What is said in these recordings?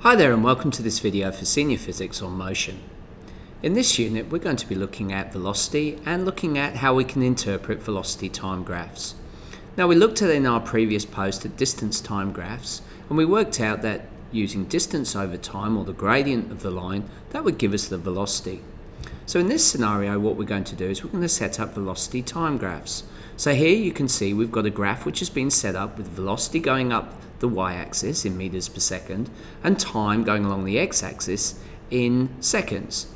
Hi there and welcome to this video for Senior Physics on Motion. In this unit we're going to be looking at velocity and looking at how we can interpret velocity time graphs. Now we looked at in our previous post at distance time graphs and we worked out that using distance over time or the gradient of the line that would give us the velocity. So in this scenario what we're going to do is we're going to set up velocity time graphs. So here you can see we've got a graph which has been set up with velocity going up the y-axis in meters per second and time going along the x-axis in seconds.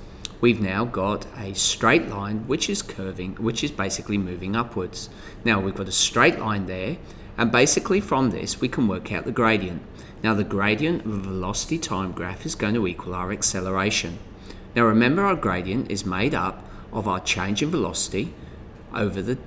We've now got a straight line which is curving, which is basically moving upwards. Now we've got a straight line there and basically from this we can work out the gradient. Now the gradient of a velocity time graph is going to equal our acceleration. Now remember our gradient is made up of our change in velocity over the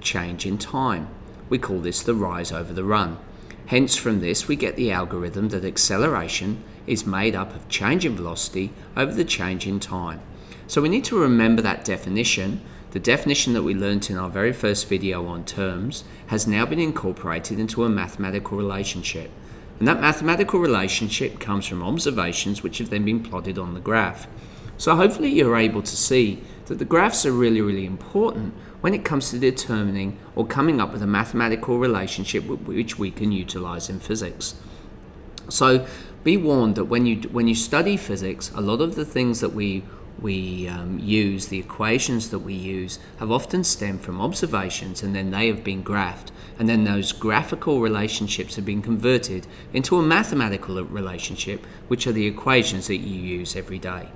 change in time. We call this the rise over the run. Hence, from this, we get the algorithm that acceleration is made up of change in velocity over the change in time. So we need to remember that definition. The definition that we learnt in our very first video on terms has now been incorporated into a mathematical relationship. And that mathematical relationship comes from observations which have then been plotted on the graph. So hopefully you're able to see that the graphs are really, really important when it comes to determining or coming up with a mathematical relationship which we can utilize in physics. So be warned that when you when you study physics, a lot of the things that we we um, use, the equations that we use, have often stemmed from observations and then they have been graphed. And then those graphical relationships have been converted into a mathematical relationship, which are the equations that you use every day.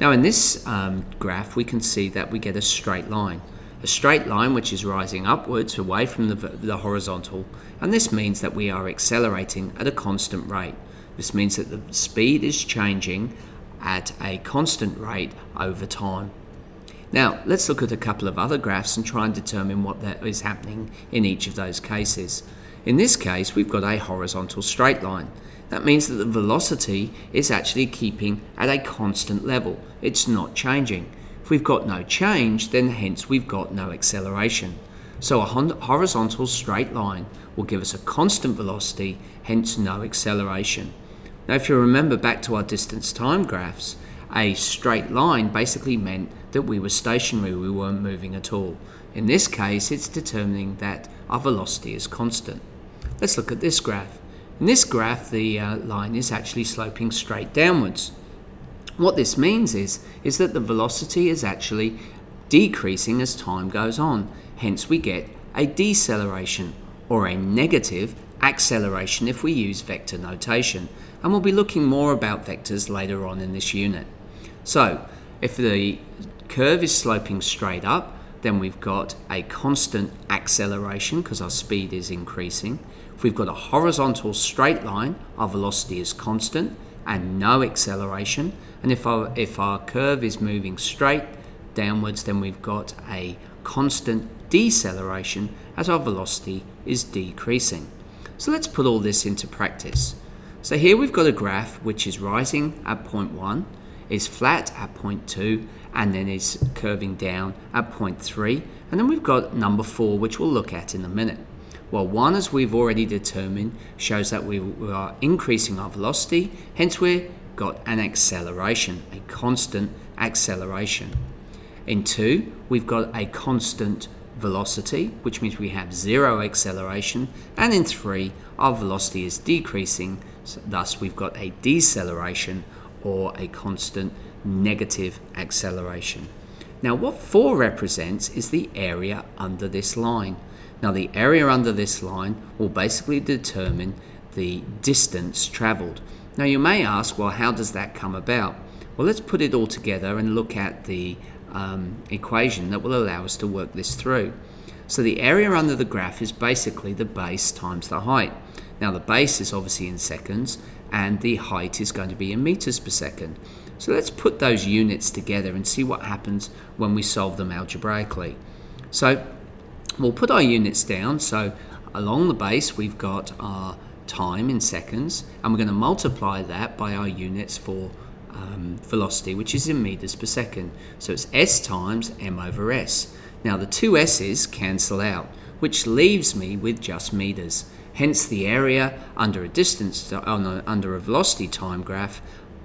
Now, in this um, graph, we can see that we get a straight line a straight line which is rising upwards away from the, the horizontal, and this means that we are accelerating at a constant rate. This means that the speed is changing at a constant rate over time. Now, let's look at a couple of other graphs and try and determine what is happening in each of those cases. In this case, we've got a horizontal straight line. That means that the velocity is actually keeping at a constant level. It's not changing. If we've got no change, then hence we've got no acceleration. So a horizontal straight line will give us a constant velocity, hence no acceleration. Now if you remember back to our distance time graphs, a straight line basically meant that we were stationary, we weren't moving at all. In this case, it's determining that our velocity is constant. Let's look at this graph. In this graph, the uh, line is actually sloping straight downwards. What this means is, is that the velocity is actually decreasing as time goes on. Hence we get a deceleration or a negative acceleration if we use vector notation. And we'll be looking more about vectors later on in this unit. So if the curve is sloping straight up, then we've got a constant acceleration because our speed is increasing. If we've got a horizontal straight line, our velocity is constant and no acceleration. And if our, if our curve is moving straight downwards, then we've got a constant deceleration as our velocity is decreasing. So let's put all this into practice. So here we've got a graph which is rising at point 1, is flat at point 2, and then is curving down at point 3. And then we've got number 4, which we'll look at in a minute. Well, one, as we've already determined, shows that we are increasing our velocity, hence we've got an acceleration, a constant acceleration. In two, we've got a constant velocity, which means we have zero acceleration. And in three, our velocity is decreasing, so thus we've got a deceleration or a constant negative acceleration. Now, what 4 represents is the area under this line. Now the area under this line will basically determine the distance travelled. Now you may ask, well, how does that come about? Well, let's put it all together and look at the um, equation that will allow us to work this through. So the area under the graph is basically the base times the height. Now the base is obviously in seconds and the height is going to be in meters per second. So let's put those units together and see what happens when we solve them algebraically. So We'll put our units down. So along the base, we've got our time in seconds, and we're going to multiply that by our units for um, velocity, which is in meters per second. So it's s times m over s. Now the two s's cancel out, which leaves me with just meters. Hence, the area under a distance under a velocity time graph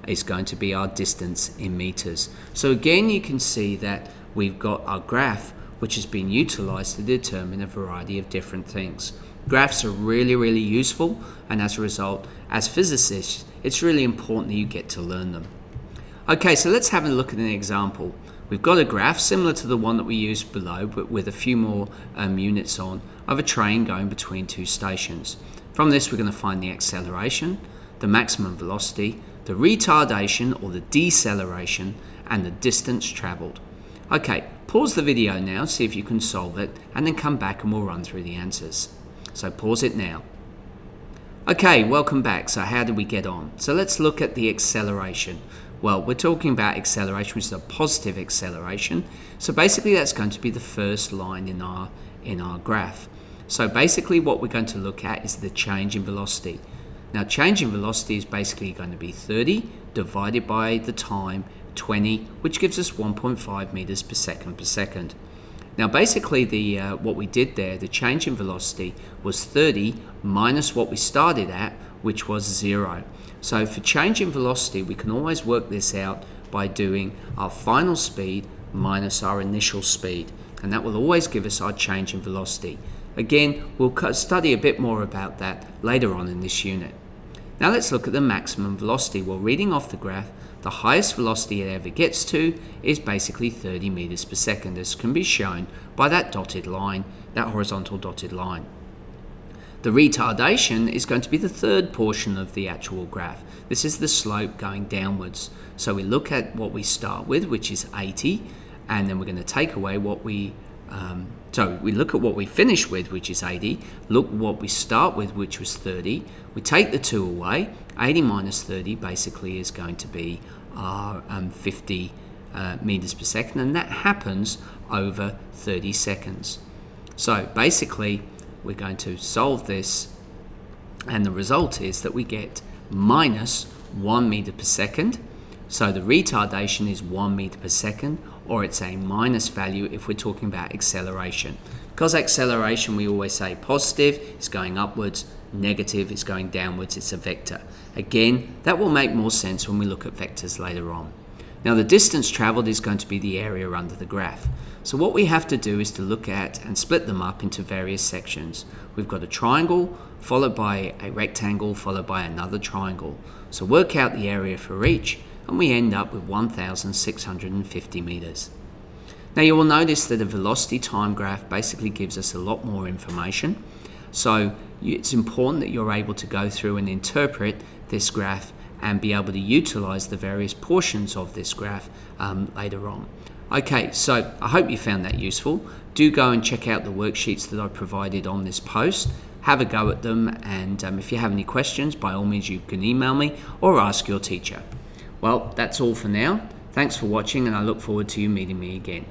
is going to be our distance in meters. So again, you can see that we've got our graph which has been utilized to determine a variety of different things. Graphs are really, really useful, and as a result, as physicists, it's really important that you get to learn them. Okay, so let's have a look at an example. We've got a graph similar to the one that we used below, but with a few more um, units on, of a train going between two stations. From this, we're going to find the acceleration, the maximum velocity, the retardation or the deceleration, and the distance travelled. Okay, pause the video now, see if you can solve it, and then come back and we'll run through the answers. So pause it now. Okay, welcome back. So how did we get on? So let's look at the acceleration. Well, we're talking about acceleration, which is a positive acceleration. So basically that's going to be the first line in our in our graph. So basically what we're going to look at is the change in velocity. Now change in velocity is basically going to be 30 divided by the time 20, which gives us 1.5 meters per second per second. Now, basically, the uh, what we did there, the change in velocity was 30 minus what we started at, which was zero. So, for change in velocity, we can always work this out by doing our final speed minus our initial speed, and that will always give us our change in velocity. Again, we'll study a bit more about that later on in this unit. Now let's look at the maximum velocity. Well, reading off the graph, the highest velocity it ever gets to is basically 30 meters per second, as can be shown by that dotted line, that horizontal dotted line. The retardation is going to be the third portion of the actual graph. This is the slope going downwards. So we look at what we start with, which is 80, and then we're going to take away what we um, so we look at what we finish with, which is 80, look what we start with, which was 30. We take the 2 away. 80 minus 30 basically is going to be our um, 50 uh, meters per second, and that happens over 30 seconds. So basically, we're going to solve this, and the result is that we get minus 1 meter per second. So the retardation is 1 meter per second, or it's a minus value if we're talking about acceleration. Because acceleration, we always say positive is going upwards, negative is going downwards, it's a vector. Again, that will make more sense when we look at vectors later on. Now the distance travelled is going to be the area under the graph. So what we have to do is to look at and split them up into various sections. We've got a triangle followed by a rectangle followed by another triangle. So work out the area for each and we end up with 1,650 meters. Now you will notice that a velocity time graph basically gives us a lot more information. So it's important that you're able to go through and interpret this graph and be able to utilize the various portions of this graph um, later on. Okay, so I hope you found that useful. Do go and check out the worksheets that I provided on this post. Have a go at them, and um, if you have any questions, by all means, you can email me or ask your teacher. Well, that's all for now. Thanks for watching, and I look forward to you meeting me again.